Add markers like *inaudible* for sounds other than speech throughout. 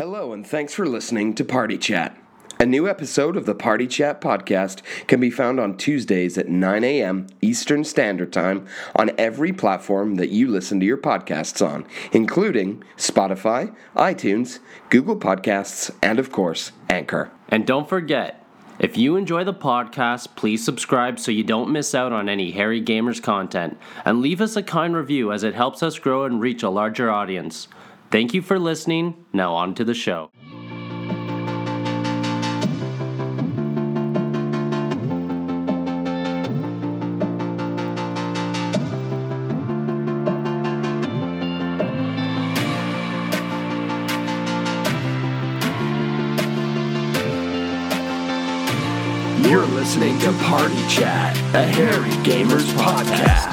Hello, and thanks for listening to Party Chat. A new episode of the Party Chat podcast can be found on Tuesdays at 9 a.m. Eastern Standard Time on every platform that you listen to your podcasts on, including Spotify, iTunes, Google Podcasts, and of course, Anchor. And don't forget, if you enjoy the podcast, please subscribe so you don't miss out on any Harry Gamers content. And leave us a kind review as it helps us grow and reach a larger audience. Thank you for listening. Now, on to the show. You're listening to Party Chat, a Harry Gamers podcast.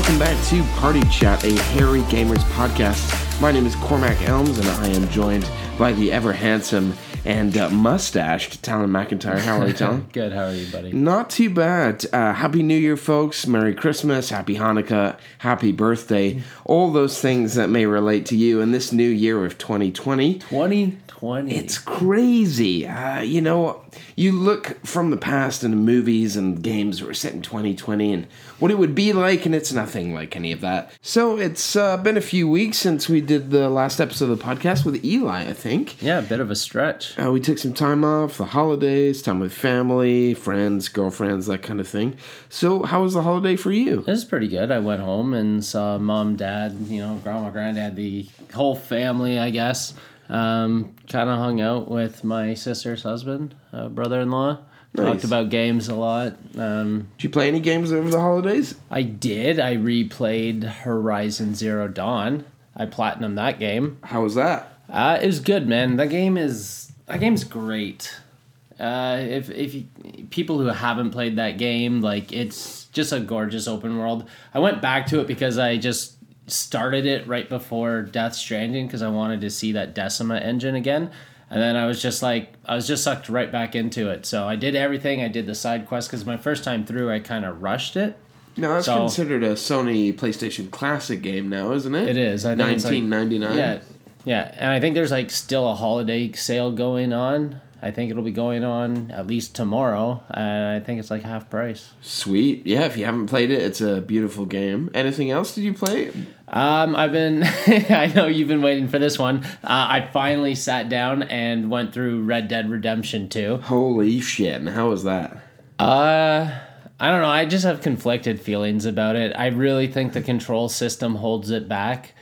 Welcome back to Party Chat, a Harry Gamers podcast. My name is Cormac Elms and I am joined by the ever handsome and uh, mustached Talon McIntyre. How are you, Talon? *laughs* Good, how are you, buddy? Not too bad. Uh, happy New Year, folks. Merry Christmas, Happy Hanukkah, Happy Birthday. All those things that may relate to you in this new year of 2020. 2020. It's crazy. Uh, you know, you look from the past in the movies and games that were set in 2020 and what it would be like, and it's nothing like any of that. So it's uh, been a few weeks since we did the last episode of the podcast with Eli, I think. yeah, a bit of a stretch. Uh, we took some time off, the holidays, time with family, friends, girlfriends, that kind of thing. So, how was the holiday for you? It was pretty good. I went home and saw mom, dad, you know, grandma, granddad, the whole family, I guess. Um, kind of hung out with my sister's husband, uh, brother-in-law. Nice. Talked about games a lot. Um, Did you play any games over the holidays? I did. I replayed Horizon Zero Dawn. I platinum that game. How was that? Uh, it was good, man. That game is that game's great. Uh, if if you, people who haven't played that game, like it's just a gorgeous open world. I went back to it because I just started it right before Death Stranding because I wanted to see that Decima engine again. And then I was just like, I was just sucked right back into it. So I did everything. I did the side quest because my first time through, I kind of rushed it. No, that's So- considered a Sony PlayStation Classic game now, isn't it? It is. I think it's like- 1999. Yeah, yeah, and I think there's like still a holiday sale going on. I think it'll be going on at least tomorrow, and I think it's like half price. Sweet. Yeah, if you haven't played it, it's a beautiful game. Anything else did you play? Um, I've been, *laughs* I know you've been waiting for this one. Uh, I finally sat down and went through Red Dead Redemption 2. Holy shit. And how was that? Uh, I don't know. I just have conflicted feelings about it. I really think the control system holds it back.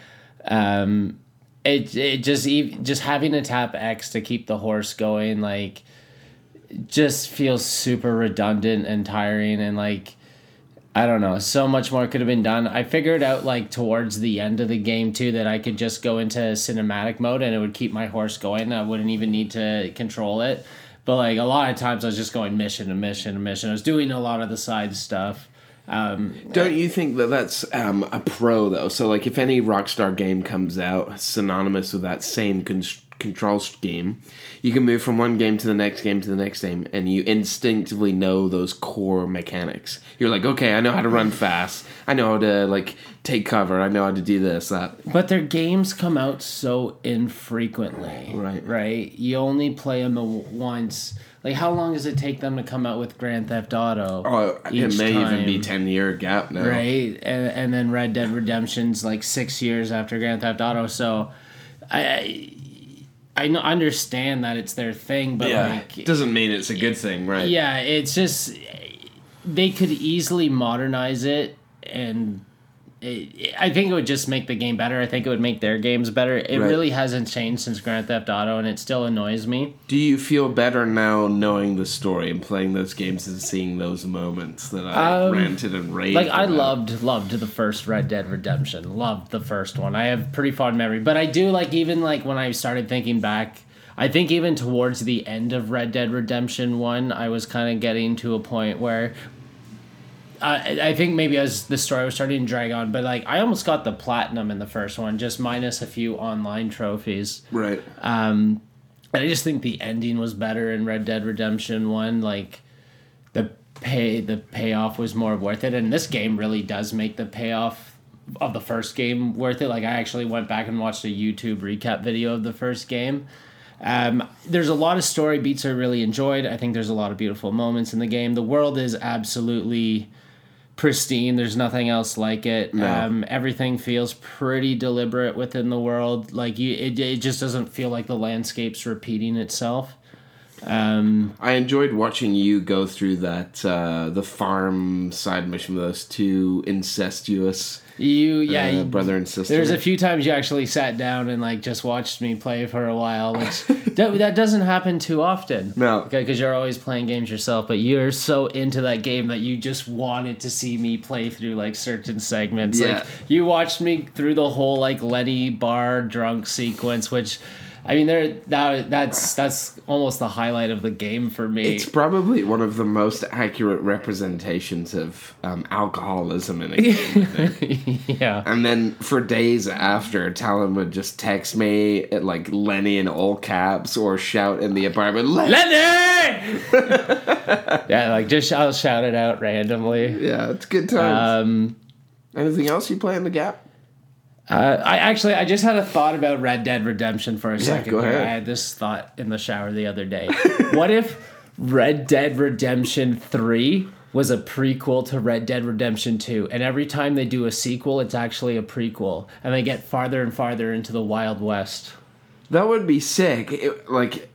Um, it it just ev- just having to tap X to keep the horse going like just feels super redundant and tiring and like I don't know. So much more could have been done. I figured out like towards the end of the game too that I could just go into cinematic mode and it would keep my horse going. I wouldn't even need to control it. But like a lot of times I was just going mission to mission to mission. I was doing a lot of the side stuff. Um, Don't you think that that's um, a pro, though? So, like, if any Rockstar game comes out synonymous with that same con- control scheme, you can move from one game to the next game to the next game, and you instinctively know those core mechanics. You're like, okay, I know how to run fast. I know how to, like, take cover. I know how to do this, that. But their games come out so infrequently. Right. Right. You only play them once. Like, how long does it take them to come out with Grand Theft Auto? Oh, it may even be 10 year gap now. Right. And, and then Red Dead Redemption's like six years after Grand Theft Auto. So I. I know, understand that it's their thing, but Yeah. like, Doesn't mean it's a good thing, right? yeah, it's just they could easily modernize it, and it, I think it would just make the game better. I think it would make their games better. It Right. really hasn't changed since Grand Theft Auto, and it still annoys me. Do you feel better now knowing the story and playing those games and seeing those moments that I Um, ranted and raved Like I loved loved the first Red Dead Redemption. Loved the first one. I have pretty fond memory, but I do like even like when I started thinking back. I think even towards the end of Red Dead Redemption One, I was kind of getting to a point where I, I think maybe as the story was starting to drag on, but like I almost got the platinum in the first one, just minus a few online trophies. Right. Um, and I just think the ending was better in Red Dead Redemption One. Like the pay the payoff was more worth it. And this game really does make the payoff of the first game worth it. Like I actually went back and watched a YouTube recap video of the first game. Um, there's a lot of story beats I really enjoyed. I think there's a lot of beautiful moments in the game. The world is absolutely pristine. There's nothing else like it. No. Um, everything feels pretty deliberate within the world. Like you, it, it just doesn't feel like the landscape's repeating itself. Um, I enjoyed watching you go through that uh, the farm side mission with those two incestuous you, yeah, uh, you- brother and sister. There's a few times you actually sat down and like just watched me play for a while, which *laughs* that, that doesn't happen too often. No. because you're always playing games yourself, but you're so into that game that you just wanted to see me play through like certain segments. Yeah. Like you watched me through the whole like Lenny bar drunk sequence, which. I mean, there that that's that's almost the highlight of the game for me. It's probably one of the most accurate representations of um, alcoholism in a game. *laughs* yeah, and then for days after, Talon would just text me at like Lenny in all caps or shout in the apartment, Lenny! Lenny. *laughs* yeah, like just I'll shout it out randomly. Yeah, it's good times. Um, Anything else you play in the gap? Uh, I actually I just had a thought about Red Dead Redemption for a second. go ahead. I had this thought in the shower the other day. what if Red Dead Redemption 3 was a prequel to Red Dead Redemption 2 and every time they do a sequel it's actually a prequel and they get farther and farther into the Wild West. That would be sick. It- like,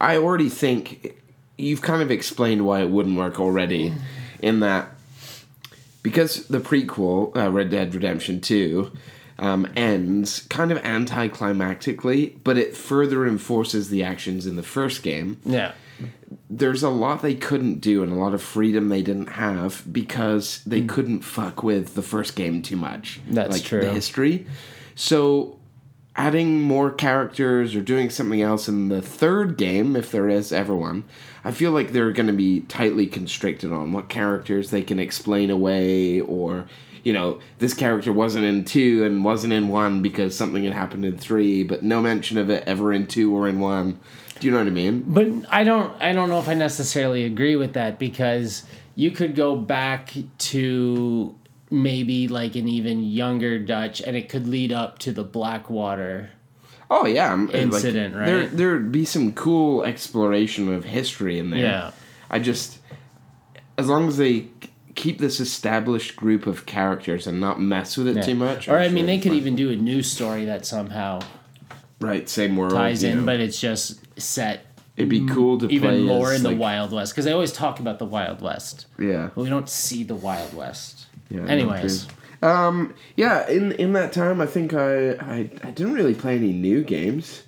I already think you've kind of explained why it wouldn't work already, in that because the prequel, uh, Red Dead Redemption 2, um, ends kind of anticlimactically, but it further enforces the actions in the first game. Yeah. There's a lot they couldn't do and a lot of freedom they didn't have because they couldn't fuck with the first game too much. That's like true. The history. So adding more characters or doing something else in the third game, if there is ever one, I feel like they're going to be tightly constricted on what characters they can explain away or. You know, this character wasn't in two and wasn't in one because something had happened in three, but no mention of it ever in two or in one. Do you know what I mean? But I don't I don't know if I necessarily agree with that because you could go back to maybe like an even younger Dutch and it could lead up to the Blackwater. Oh yeah, Incident, right? There, there'd be some cool exploration of history in there. Yeah. I just, as long as they keep this established group of characters and not mess with it Yeah. too much. Or I'm I sure mean they could fine. even do a new story that somehow right same world ties in, know. but it's just set it'd be cool to even more in the like- Wild West because they always talk about the Wild West, Yeah. but we don't see the Wild West. Yeah, Anyways. Um. Yeah. In in that time, I think I I, I didn't really play any new games.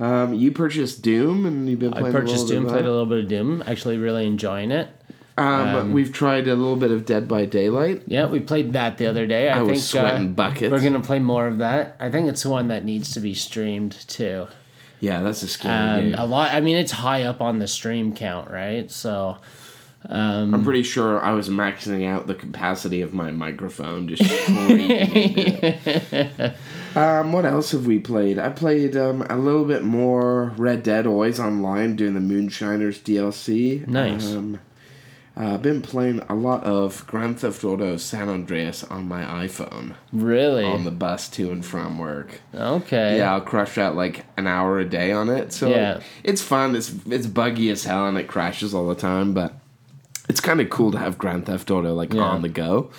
Um. You purchased Doom, and you've been I playing. a purchased Doom, played a little bit of Doom, actually really enjoying it. Um, We've tried a little bit of Dead by Daylight. Yeah, we played that the other day. I, I think was sweating uh, buckets. We're gonna play more of that. I think it's the one that needs to be streamed too. Yeah, that's a scary Um, game. a lot. I mean, it's high up on the stream count, right? So I'm pretty sure I was maxing out the capacity of my microphone. Just *laughs* um, what else have we played? I played um, a little bit more Red Dead always online doing the Moonshiners DLC. Nice. Um, uh, I've been playing a lot of Grand Theft Auto San Andreas on my iPhone really, on the bus to and from work. okay. Yeah, I'll crush out like an hour a day on it. So Yeah. it's fun. It's it's buggy as hell and it crashes all the time, but it's kind of cool to have Grand Theft Auto like Yeah. on the go.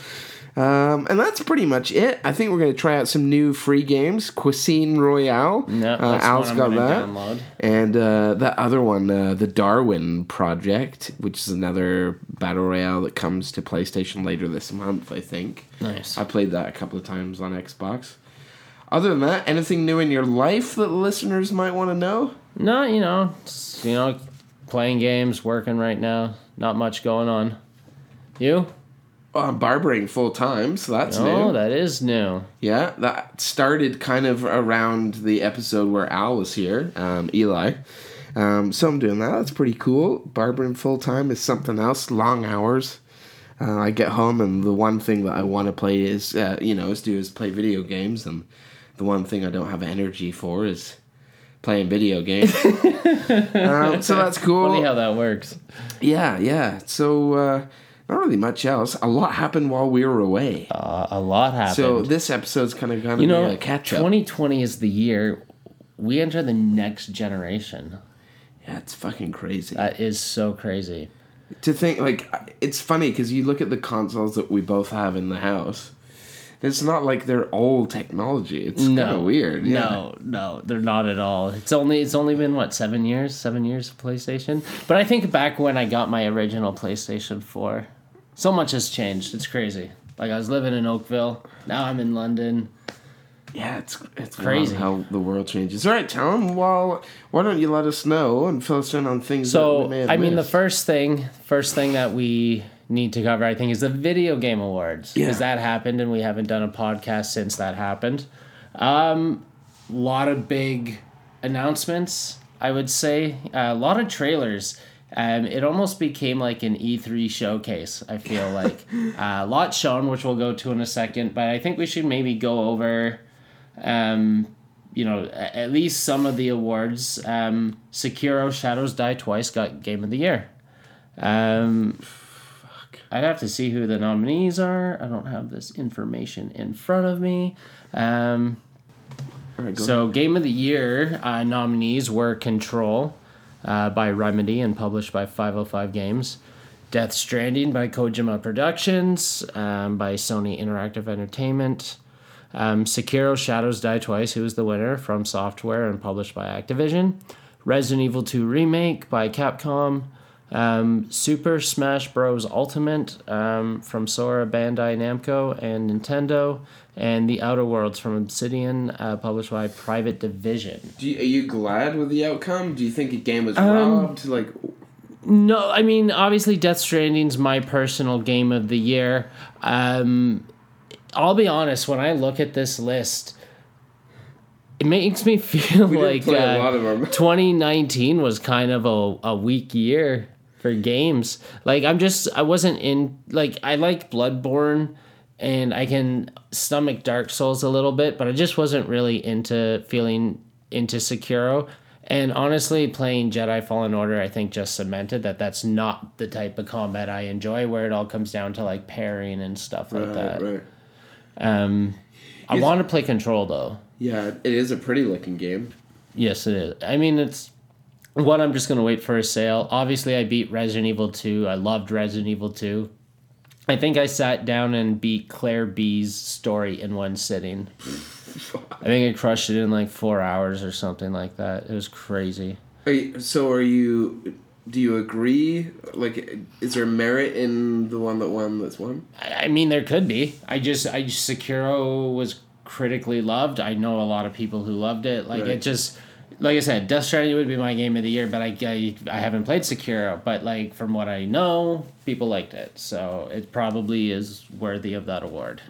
Um, and that's pretty much it. I think we're gonna try out some new free games. Cuisine Royale. No, uh, Al's got that. download. And uh, that other one, uh, the Darwin Project, which is another battle royale that comes to PlayStation later this month. I think. Nice. I played that a couple of times on Xbox. Other than that, anything new in your life that listeners might want to know? No, you know, you know, playing games, working right now. Not much going on. You? I'm barbering full time, so that's new. Oh, new. that is new. yeah, that started kind of around the episode where Al was here, um, Eli. Um, so I'm doing that. That's pretty cool. Barbering full time is something else. Long hours. Uh, I get home and the one thing that I want to play is, uh, you know, is do is play video games, and the one thing I don't have energy for is playing video games. *laughs* um, so that's cool. Funny how that works. Yeah, yeah. So uh, not really much else. A lot happened while we were away. Uh, a lot happened. so this episode's kind of gonna you be know, a catch up. 2020 is the year we enter the next generation. yeah, it's fucking crazy That is so crazy. to think. Like, it's funny because you look at the consoles that we both have in the house. It's not like they're old technology. It's kind of weird. Yeah. No, no, they're not at all. It's only it's only been what seven years, seven years of PlayStation. But I think back when I got my original PlayStation Four, so much has changed. It's crazy. Like I was living in Oakville, now I'm in London. Yeah, it's it's Crazy. how the world changes. All right, Tom. Well, why don't you let us know and fill us in on things that we So may have I mean, the first thing, first thing that we need to cover, I think, is the video game awards because Yeah. that happened, and we haven't done a podcast since that happened. Um, a lot of big announcements, I would say. a lot of trailers. Um, it almost became like an E3 showcase. I feel *laughs* like uh, a lot shown, which we'll go to in a second. But I think we should maybe go over, um, you know, at least some of the awards. Um, Sekiro: Shadows Die Twice got Game of the Year. Um, I'd have to see who the nominees are. I don't have this information in front of me. Um, right, so, Game of the Year uh, nominees were Control uh, by Remedy and published by 505 Games, Death Stranding by Kojima Productions, um, by Sony Interactive Entertainment, um, Sekiro Shadows Die Twice, who was the winner FromSoftware and published by Activision, Resident Evil 2 Remake by Capcom, um, Super Smash Bros. Ultimate um, from Sora, Bandai Namco, and Nintendo, and The Outer Worlds from Obsidian, uh, published by Private Division. Do you, are you glad with the outcome? Do you think a game was Um, robbed? Like, No, I mean obviously Death Stranding's my personal game of the year. Um, I'll be honest, when I look at this list, it makes me *laughs* feel we like uh, a lot of them. *laughs* 2019 was kind of a, a weak year for games. Like I'm just I wasn't in like I like Bloodborne and I can stomach Dark Souls a little bit, but I just wasn't really into feeling into Sekiro. And honestly, playing Jedi Fallen Order, I think just cemented that that's not the type of combat I enjoy, where it all comes down to like parrying and stuff like that. right. Um, I want to play Control though. Yeah, it is a pretty looking game. Yes, it is. I mean, it's one I'm just gonna wait for a sale. Obviously, I beat Resident Evil Two. I loved Resident Evil Two. I think I sat down and beat Claire B's story in one sitting. I think I crushed it in like four hours or something like that. It was crazy. Are you, so are you? Do you agree? Like, is there merit in the one that won? That's won. I I mean, there could be. I just, I just Sekiro was critically loved. I know a lot of people who loved it. Like Right. it just, like I said, Death Stranding would be my game of the year. But I, I, I haven't played Sekiro. But like from what I know, people liked it, so it probably is worthy of that award.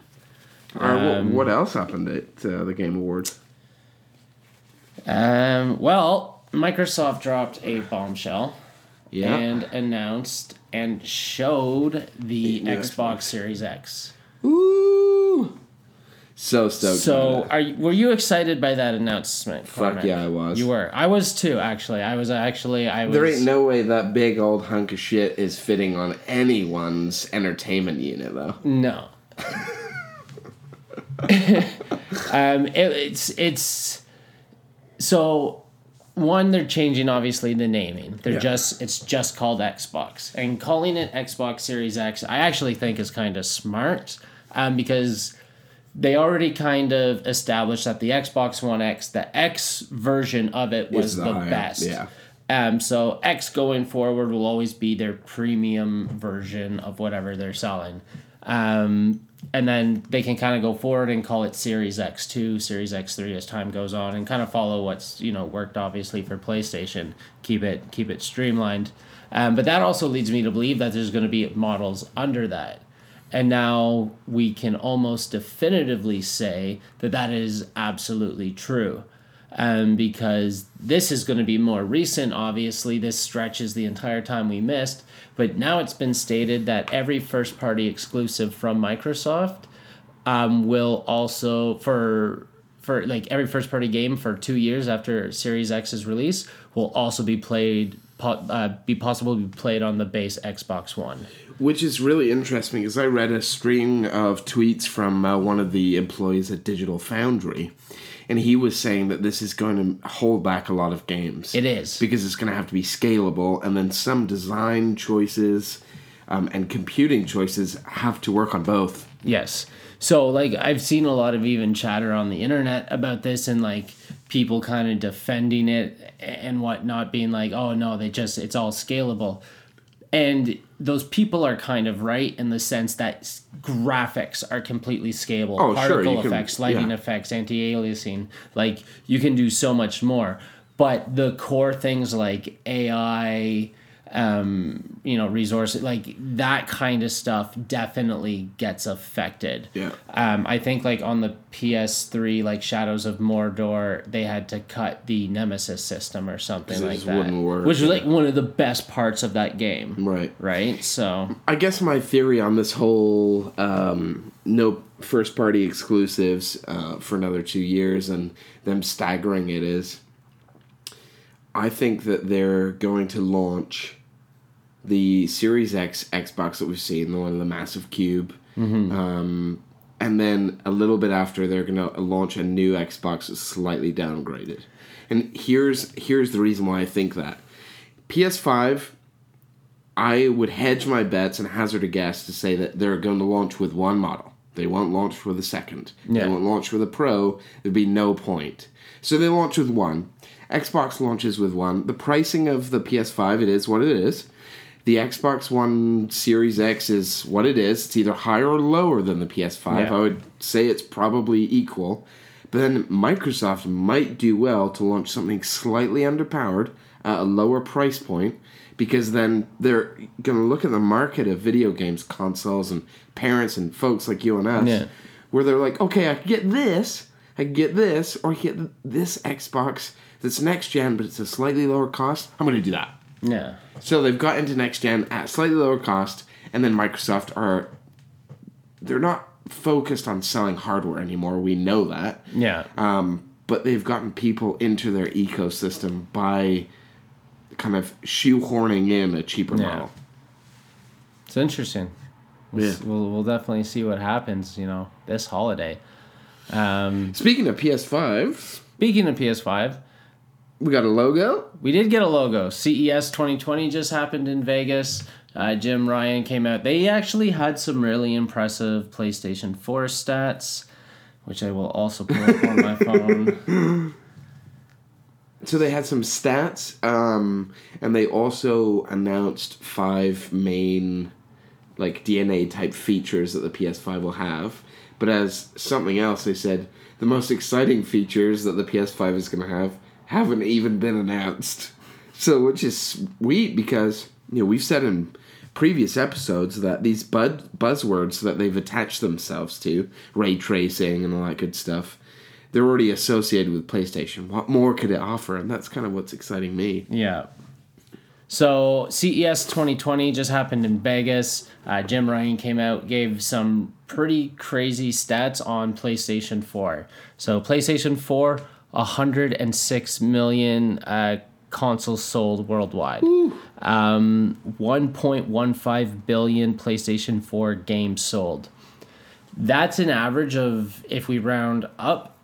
Or what, Um, what else happened at uh, the Game Awards? Um, well, Microsoft dropped a bombshell. Yeah. And announced and showed the new Xbox Series X. Ooh. So stoked. So, are you, were you excited by that announcement? Fuck Cormac? yeah, I was. You were. I was too. Actually, I was actually. I was. there ain't no way that big old hunk of shit is fitting on anyone's entertainment unit, though. No. *laughs* um, it, it's it's so one they're changing obviously the naming. They're Yeah. just it's just called Xbox and calling it Xbox Series X. I actually think is kind of smart um, because they already kind of established that the Xbox One X, the X version of it was the the best. yeah. Um, so X going forward will always be their premium version of whatever they're selling. Um, and then they can kind of go forward and call it Series X2, Series X3 as time goes on and kind of follow what's, you know, worked obviously for PlayStation. Keep it keep it streamlined. Um, but that also leads me to believe that there's going to be models under that. And now we can almost definitively say that that is absolutely true. Um, because this is going to be more recent, obviously. This stretches the entire time we missed. But now it's been stated that every first party exclusive from Microsoft um, will also, for for like every first party game for two years after Series X's release will also be played po- uh, be possible to be played on the base Xbox One. Which is really interesting because I read a string of tweets from uh, one of the employees at Digital Foundry, and he was saying that this is going to hold back a lot of games. It is. because it's going to have to be scalable, and then some design choices um, and computing choices have to work on both. Yes. So like I've seen a lot of even chatter on the internet about this and like people kind of defending it and whatnot, being like, oh no, they just it's all scalable. And those people are kind of right in the sense that graphics are completely scalable. Oh, sure, Particle can- effects, lighting yeah. effects, anti-aliasing. Like you can do so much more. But the core things like AI, um, you know, resources like that kind of stuff definitely gets affected. Yeah. Um, I think like on the PS3, like Shadows of Mordor, they had to cut the Nemesis system or something like that, which was like one of the best parts of that game. Right. Right. So I guess my theory on this whole um, no first party exclusives uh, for another two years and them staggering it is I think that they're going to launch the Series X Xbox that we've seen, the one with the massive cube. Um, and then a little bit after, they're going to launch a new Xbox that's slightly downgraded. And here's here's the reason why I think that. PS5 I would hedge my bets and hazard a guess to say that they're going to launch with one model. They won't launch with a second. Yeah. They won't launch with a Pro. There'd be no point. So they launch with one. Xbox launches with one. The pricing of the PS5, it is what it is. The Xbox One Series X is what it is. It's either higher or lower than the PS5. Yeah. I would say it's probably equal. But then Microsoft might do well to launch something slightly underpowered at a lower price point because then they're going to look at the market of video games, consoles, and parents and folks like you and us, Yeah. where they're like, okay, I can get this, I can get this, or I can get this Xbox that's next gen, but it's a slightly lower cost. I'm going to do that. Yeah. So they've got into next gen at slightly lower cost, and then Microsoft are they're not focused on selling hardware anymore. We know that, Yeah. um, but they've gotten people into their ecosystem by kind of shoehorning in a cheaper Yeah. model. It's interesting. We'll, Yeah. we'll we'll definitely see what happens. You know, this holiday. Um, Speaking of PS5, speaking of PS5, we got a logo. we did get a logo. CES 2020 just happened in Vegas. Uh, Jim Ryan came out. They actually had some really impressive PlayStation 4 stats, which I will also pull up on my *laughs* phone. So they had some stats, um, and they also announced five main, like DNA type features that the PS5 will have. But as something else, they said the most exciting features that the PS5 is going to have haven't even been announced. So, which is sweet because you know we've said in previous episodes that these bud buzzwords that they've attached themselves to, ray tracing and all that good stuff, they're already associated with PlayStation. What more could it offer? And that's kind of what's exciting me. Yeah. So CES 2020 just happened in Vegas. Uh, Jim Ryan came out, gave some pretty crazy stats on PlayStation 4. So PlayStation 4, 106 million uh, consoles sold worldwide. Um, 1.15 billion PlayStation 4 games sold. That's an average of, if we round up,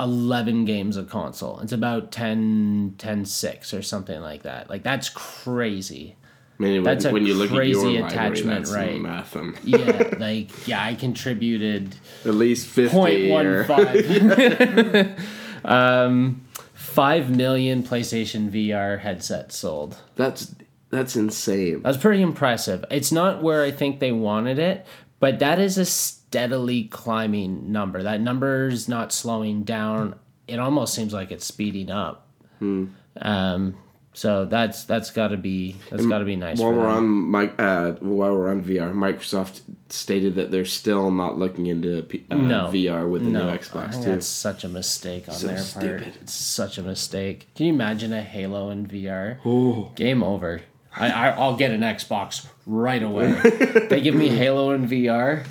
11 games a console. It's about 10, 10 6 or something like that. Like, that's crazy. I mean, That's a when, when you look at your crazy library, attachment, that's right. Nothing. Yeah, like, yeah, I contributed *laughs* At least fifty. or- 0.15. *laughs* *laughs* um, 5 million PlayStation VR headsets sold. That's that's insane. That's pretty impressive. It's not where I think they wanted it, but that is a steadily climbing number. That number is not slowing down. It almost seems like it's speeding up. Hmm. Um, so that's that's got to be that's got to be nice. While we're on mic, uh, while we're on VR, Microsoft stated that they're still not looking into P- uh, No. VR with the no, new Xbox too. that's such a mistake on So their part. stupid. It's such a mistake. Can you imagine a Halo in VR? Oh, Game over. I, I I'll get an Xbox right away. *laughs* they give me Halo in VR.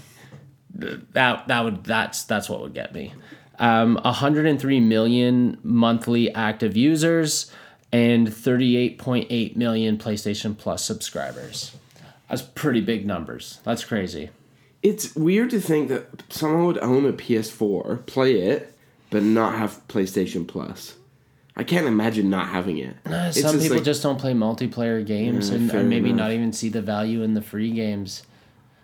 That that would that's that's what would get me. um, 103 million monthly active users and 38.8 million PlayStation Plus subscribers. That's pretty big numbers. That's crazy. It's weird to think that someone would own a PS4, play it, but not have PlayStation Plus. I can't imagine not having it. Uh, Some people like- just don't play multiplayer games Yeah, and or maybe enough. not even see the value in the free games.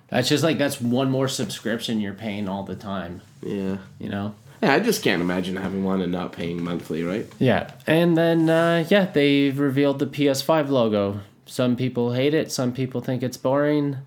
That's just like that's one more subscription you're paying all the time, yeah. you know? Yeah, I just can't imagine having one and not paying monthly, right? Yeah. And then uh, yeah, they revealed the PS5 logo. Some people hate it, some people think it's boring.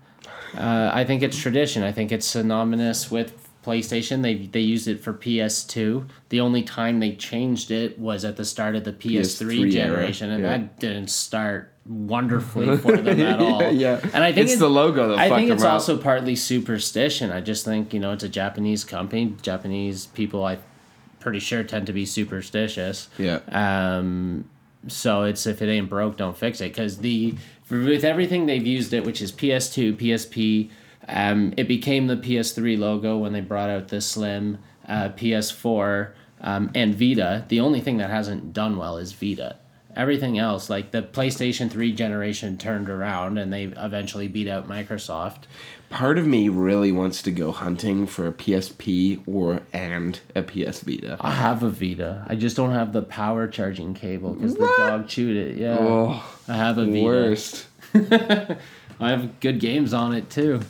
Uh, I think it's tradition. I think it's synonymous with PlayStation. They they used it for PS2. The only time they changed it was at the start of the PS3, PS3 era, generation, and yeah. that didn't start wonderfully *laughs* for them at all. yeah. And I think It's the logo that I think it's also partly superstition. I just think you know it's a Japanese company. Japanese people, I pretty sure, tend to be superstitious. Yeah. Um, so it's if it ain't broke, don't fix it. Because the with everything they've used it, which is PS2, PSP, um, it became the PS3 logo when they brought out the Slim, uh, PS4, um, and Vita. The only thing that hasn't done well is Vita. Everything else, like the PlayStation 3 generation, turned around and they eventually beat out Microsoft. Part of me really wants to go hunting for a PSP or and a PS Vita. I have a Vita. I just don't have the power charging cable because the dog chewed it. Yeah, Oh, I have a Vita. worst. *laughs* I have good games on it too.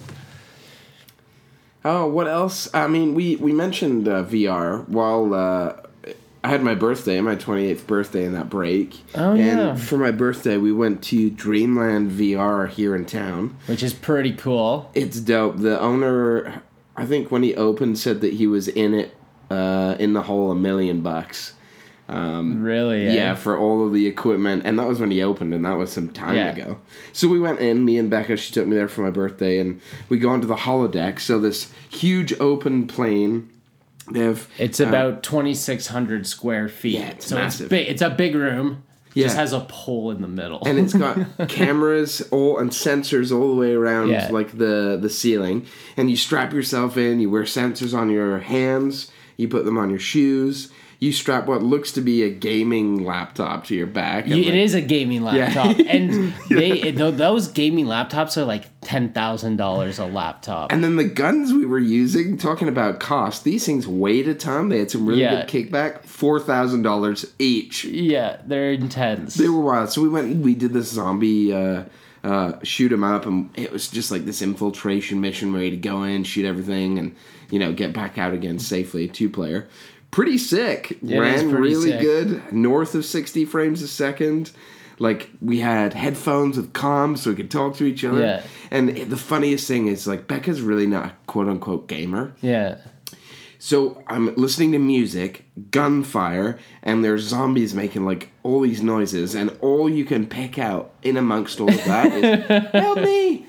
Oh, what else? I mean, we we mentioned uh, VR while uh, I had my birthday, my twenty eighth birthday, in that break. Oh, and yeah. for my birthday, we went to Dreamland VR here in town. which is pretty cool. It's dope. The owner, I think, when he opened, said that he was in it, uh, in the hole, a million bucks. Really? eh? Yeah, for all of the equipment, and that was when he opened, and that was some time Yeah. ago. So we went in. Me and Becca, she took me there for my birthday, and we go into the holodeck. So this huge open plane. They have It's uh, about twenty six hundred square feet. Yeah, it's so massive. it's big. It's a big room. Yeah. Just has a pole in the middle. and it's got *laughs* cameras all and sensors all the way around Yeah. like the the ceiling and you strap yourself in you wear sensors on your hands you put them on your shoes you strap what looks to be a gaming laptop to your back You- like, is a gaming laptop, *laughs* and they tho- those gaming laptops are like ten thousand dollars a laptop. and then the guns we were using talking about cost these things weighed a ton they had some really Yeah. good kickback $4000 each yeah, they're intense. They were wild. So we went. We did this zombie uh, uh, shoot 'em up, and it was just like this infiltration mission where you had to go in, shoot everything, and you know get back out again safely. Two player, pretty sick. It Ran pretty really sick. good, north of sixty frames a second. Like we had headphones with comms so we could talk to each other. Yeah. And the funniest thing is like Becca's really not a quote unquote gamer. yeah, So I'm listening to music, gunfire, and there's zombies making like all these noises, and all you can pick out in amongst all of that is *laughs* "Help me!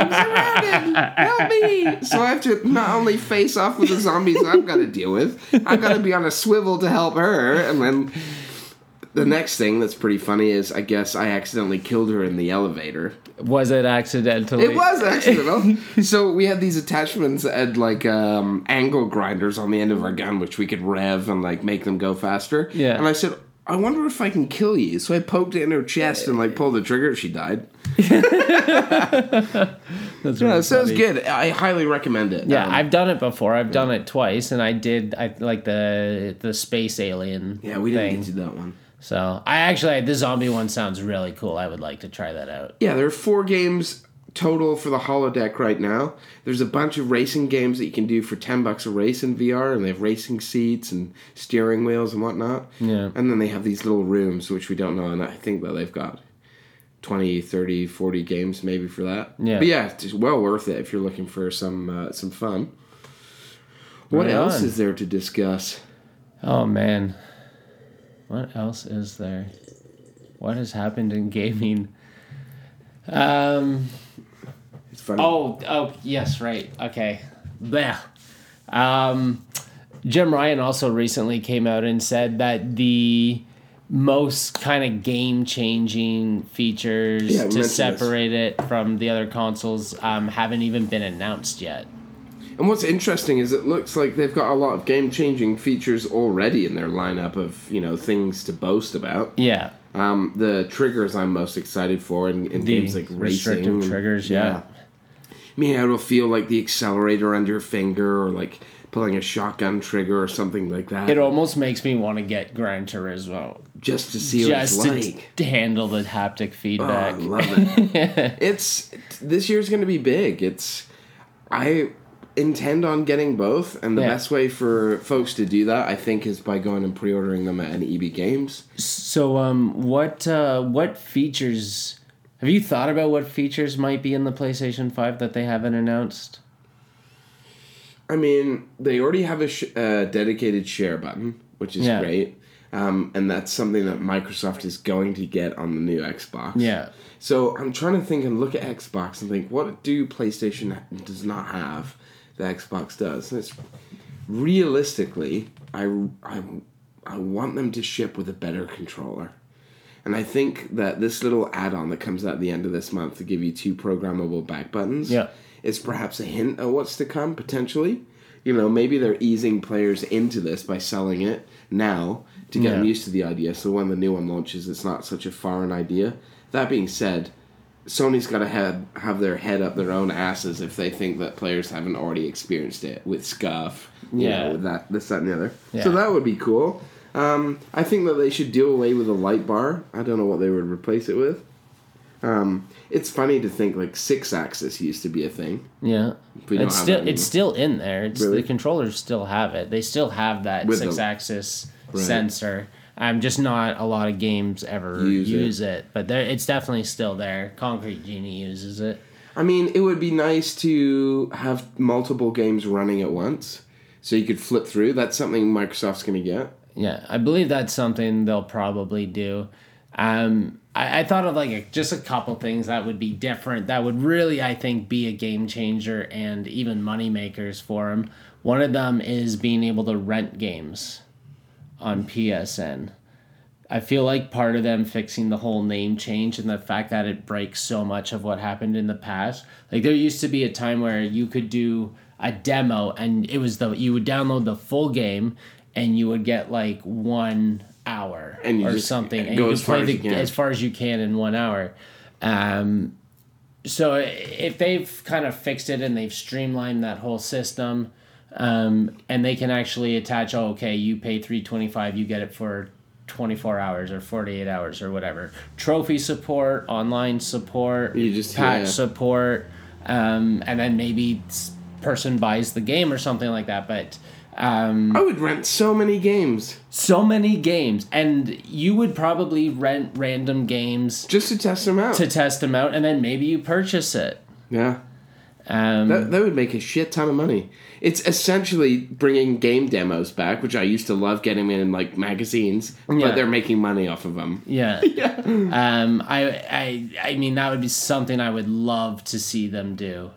Help! I'm surrounded! Help me!" So I have to not only face off with the zombies I've got to deal with, I've got to be on a swivel to help her, and then the next thing that's pretty funny is I guess I accidentally killed her in the elevator. was it accidentally? It was accidental. so we had these attachments that had like um, angle grinders on the end of our gun, which we could rev and like make them go faster. Yeah. And I said, I wonder if I can kill you. So I poked it in her chest and like pulled the trigger. She died. *laughs* That's really so it's funny. good. I highly recommend it. Yeah, Um, I've done it before. I've done it twice, and I did. I like the the space alien. yeah, we didn't thing. get to that one. So I actually the zombie one sounds really cool. I would like to try that out. Yeah, there are four games total for the holodeck right now. There's a bunch of racing games that you can do for 10 bucks a race in VR, and they have racing seats and steering wheels and whatnot. Yeah. And then they have these little rooms, which we don't know, and I think that they've got 20, 30, 40 games maybe for that. Yeah. But yeah, it's well worth it if you're looking for some uh, some fun. What Right else on. is there to discuss? Oh man, what else is there? What has happened in gaming? Um. It's funny. Oh. Oh. Yes. Right. Okay. Blech. Um. Jim Ryan also recently came out and said that the most kind of game changing features Yeah, to mentioned this. separate it from the other consoles um, haven't even been announced yet. And what's interesting is it looks like they've got a lot of game changing features already in their lineup of you know things to boast about. Yeah. Um, the triggers I'm most excited for in, in games like restrictive racing. and- triggers, yeah. I mean, it'll feel like the accelerator under your finger, or like pulling a shotgun trigger or something like that, It almost makes me want to get Gran Turismo as well, just to see just what to it's like. to handle the haptic Oh, feedback. I love it. *laughs* it's this year's going to be big. It's I intend on getting both, and the Yeah. best way for folks to do that, I think, is by going and pre-ordering them at an EB Games. So, um, what uh, what features have you thought about? What features might be in the PlayStation Five that they haven't announced? I mean, they already have a sh- uh, dedicated share button, which is Yeah. great. Um, and that's something that Microsoft is going to get on the new Xbox. Yeah, So I'm trying to think and look at Xbox and think, what do PlayStation does not have that Xbox does? And it's realistically, I, I, I want them to ship with a better controller. And I think that this little add-on that comes out at the end of this month to give you two programmable back buttons Yeah. is perhaps a hint of what's to come potentially. You know, maybe they're easing players into this by selling it now to get them used to the idea. So when the new one launches, it's not such a foreign idea. That being said, Sony's got to have have their head up their own asses if they think that players haven't already experienced it with Scuff. You Yeah. know, with that this that and the other. Yeah. So that would be cool. Um, I think that they should deal away with a light bar. I don't know what they would replace it with. Um, it's funny to think like six axis used to be a thing. yeah. It's still it's still in there. It's Really? the controllers still have it. They still have that With six axis Right. sensor. I'm just not a lot of games ever Use use, it. it. but there it's definitely still there. Concrete Genie uses it. I mean, it would be nice to have multiple games running at once, so you could flip through. That's something Microsoft's going to get. Yeah, I believe that's something they'll probably do. Um, I, I thought of like a, just a couple things that would be different. That would really, I think, be a game changer and even money makers for them. One of them is being able to rent games on PSN. I feel like part of them fixing the whole name change and the fact that it breaks so much of what happened in the past. Like there used to be a time where you could do a demo and it was the you would download the full game and you would get like one hour And or just something and you as could play as the, can. as far as you can in one hour. Um, so if they've kind of fixed it and they've streamlined that whole system um, and they can actually attach oh okay you pay 325 you get it for 24 hours or 48 hours or whatever trophy support online support You just- patch yeah. support um, and then maybe person buys the game or something like that but um, I would rent so many games so many games and you would probably rent random games just to test them out. to test them out and then maybe you purchase it yeah, um, that, that would make a shit ton of money. It's essentially bringing game demos back, which I used to love getting in like magazines, Yeah. but they're making money off of them. *laughs* Yeah. Um, I, I, I mean, that would be something I would love to see them do.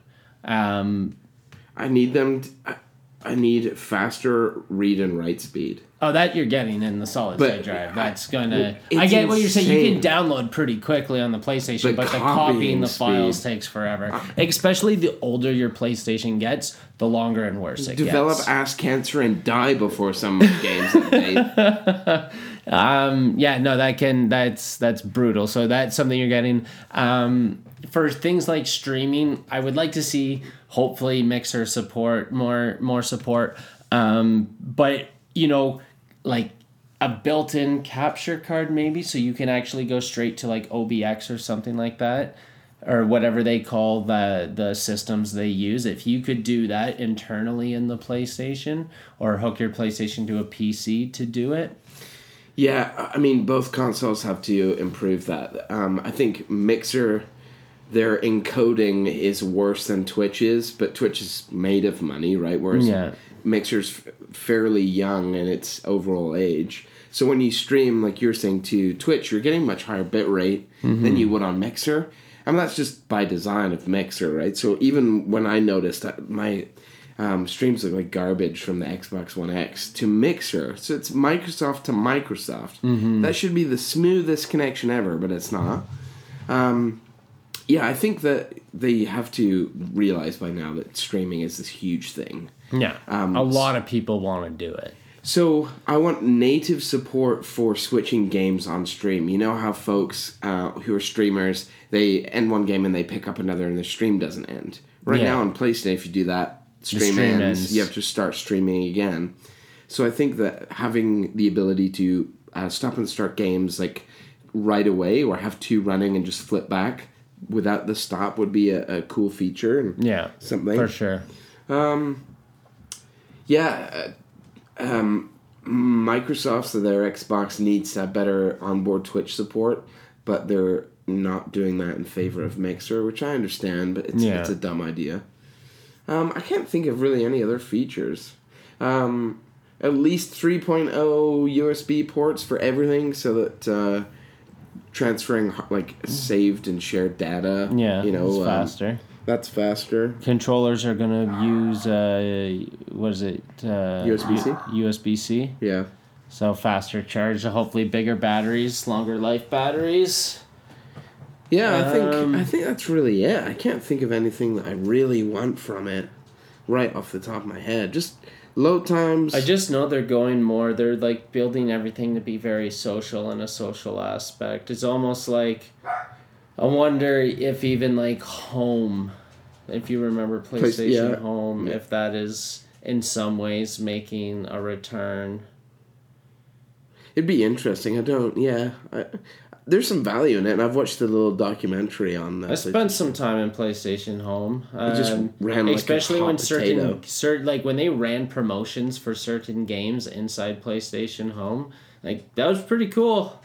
Um, I need them. t- I- I need faster read and write speed. oh, that you're getting in the solid But- state drive. That's gonna. I get what you're saying. You can download pretty quickly on the PlayStation, But but the copying the files speed. takes forever. Especially the older your PlayStation gets, the longer and worse it Develop gets. Develop ass cancer and die before some games. *laughs* Um, yeah, no, that can that's that's brutal. So that's something you're getting. Um, for things like streaming, I would like to see hopefully Mixer support more more support. Um, but you know, like a built-in capture card maybe, so you can actually go straight to like OBS or something like that. Or whatever they call the the systems they use. If you could do that internally in the PlayStation, or hook your PlayStation to a PC to do it, Yeah, I mean, both consoles have to improve that. Um, I think Mixer, their encoding is worse than Twitch is, but Twitch is made of money, right? Whereas Yeah. Mixer's fairly young in its overall age. So when you stream, like you're saying, to Twitch, you're getting much higher bit rate than you would on Mixer. I mean, that's just by design of Mixer, right? So even when I noticed that my um, streams look like garbage from the Xbox One X to Mixer. So it's Microsoft to Microsoft. That should be the smoothest connection ever, but it's not. Um, yeah, I think that they have to realize by now that streaming is this huge thing. Yeah. Um, a lot of people want to do it. So I want native support for switching games on stream. You know how folks uh, who are streamers they end one game and they pick up another and the stream doesn't end. Right Yeah. now on PlayStation, if you do that, stream, stream ends, ends. You have to start streaming again. So I think that having the ability to uh, stop and start games like right away or have two running and just flip back without the stop would be a, a cool feature and Yeah. something. For sure. Yeah, uh, um, Microsoft, so their Xbox needs to have better onboard Twitch support, but they're not doing that in favor of Mixer, which I understand, but it's, Yeah. it's a dumb idea. Um, I can't think of really any other features. Um, at least 3.0 USB ports for everything so that uh, transferring like saved and shared data, Yeah. you know, um, faster. that's faster. Controllers are gonna use uh, what is it? Uh, USB-C? USB C. Yeah. So faster charge. Hopefully bigger batteries, longer life batteries. Yeah, I think Um, I think that's really it. I can't think of anything that I really want from it right off the top of my head. Just load times. I just know they're going more. They're like building everything to be very social and a social aspect. It's almost like I wonder if even like home, if you remember Place- PlayStation yeah. Home, if that is in some ways making a return. It'd be interesting. I don't. Yeah, I, there's some value in it, and I've watched the little documentary on that. I spent some time in PlayStation Home. Um, just ran like a especially when hot certain, potato. certain, like when they ran promotions for certain games inside PlayStation Home. Like that was pretty cool.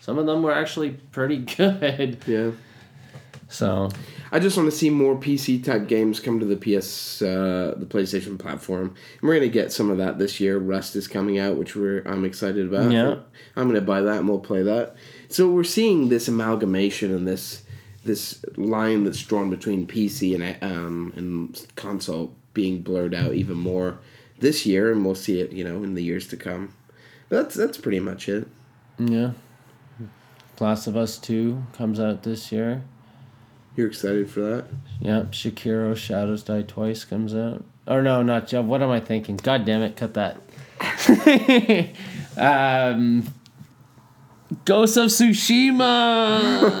Some of them were actually pretty *laughs* good. yeah. So I just want to see more PC type games come to the PS, uh, the PlayStation platform. And we're gonna get some of that this year. Rust is coming out, which we're I'm excited about. Yeah. I'm gonna buy that and we'll play that. So we're seeing this amalgamation and this this line that's drawn between PC and um, and console being blurred out even more this year, and we'll see it, you know, in the years to come. But that's that's pretty much it. yeah, Last of Us Two comes out this year. You're excited for that? Yep, Sekiro Shadows Die Twice comes out. Or no, not Joe. What am I thinking? God damn it, cut that. *laughs* um, Ghost of Tsushima. *laughs*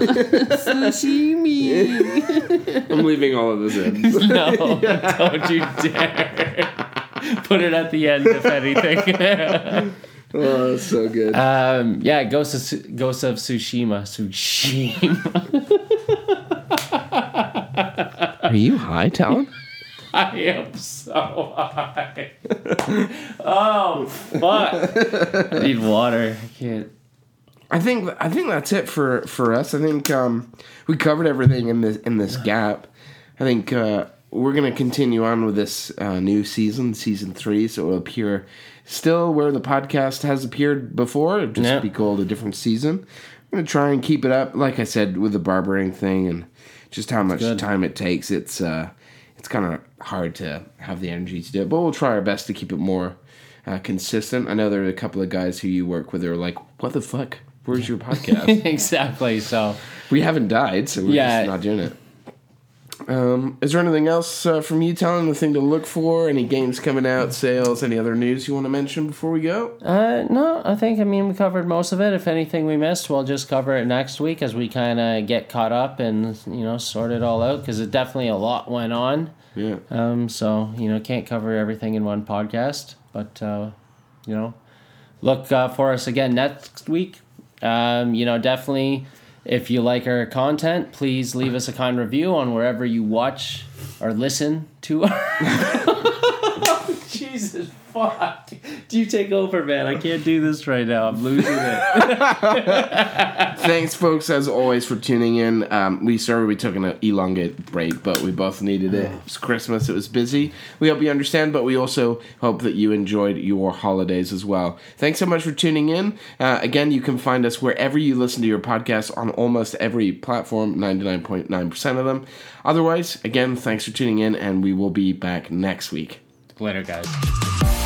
Sashimi. I'm leaving all of this in. *laughs* No, *laughs* don't you dare. Put it at the end, if anything. oh, that's so good. um, yeah, Ghost of Ghost of Tsushima. Tsushima. Are you high, Talon? I am so high. oh fuck! I need water. I can't. I think I think that's it for for us. I think um, we covered everything in this in this gap. I think uh, we're gonna continue on with this uh, new season, season three. So it'll appear still where the podcast has appeared before. It'll just be called a different season. I'm gonna try and keep it up, like I said, with the barbering thing and just how much time it takes. It's uh, it's kind of hard to have the energy to do it, but we'll try our best to keep it more uh, consistent. I know there are a couple of guys who you work with who are like, "What the fuck? Where's your podcast?" *laughs* exactly. So we haven't died, so we're Yeah. just not doing it. Um, is there anything else uh, from you, telling the thing to look for? Any games coming out, sales, any other news you want to mention before we go? Uh, no, I think I mean we covered most of it. If anything we missed, we'll just cover it next week as we kind of get caught up and you know sort it all out because it definitely a lot went on. Yeah. Um, so you know can't cover everything in one podcast, but uh, you know look uh, for us again next week. Um, you know definitely if you like our content, please leave us a kind review on wherever you watch or listen to. our *laughs* fuck! Do you take over, man? I can't do this right now. I'm losing it. *laughs* Thanks, folks, as always, for tuning in. Um, we sorry we took an elongated break, but we both needed it. It was Christmas; it was busy. We hope you understand, but we also hope that you enjoyed your holidays as well. Thanks so much for tuning in. Uh, again, you can find us wherever you listen to your podcast on almost every platform, ninety nine point nine percent of them. Otherwise, again, thanks for tuning in, and we will be back next week. Later, guys.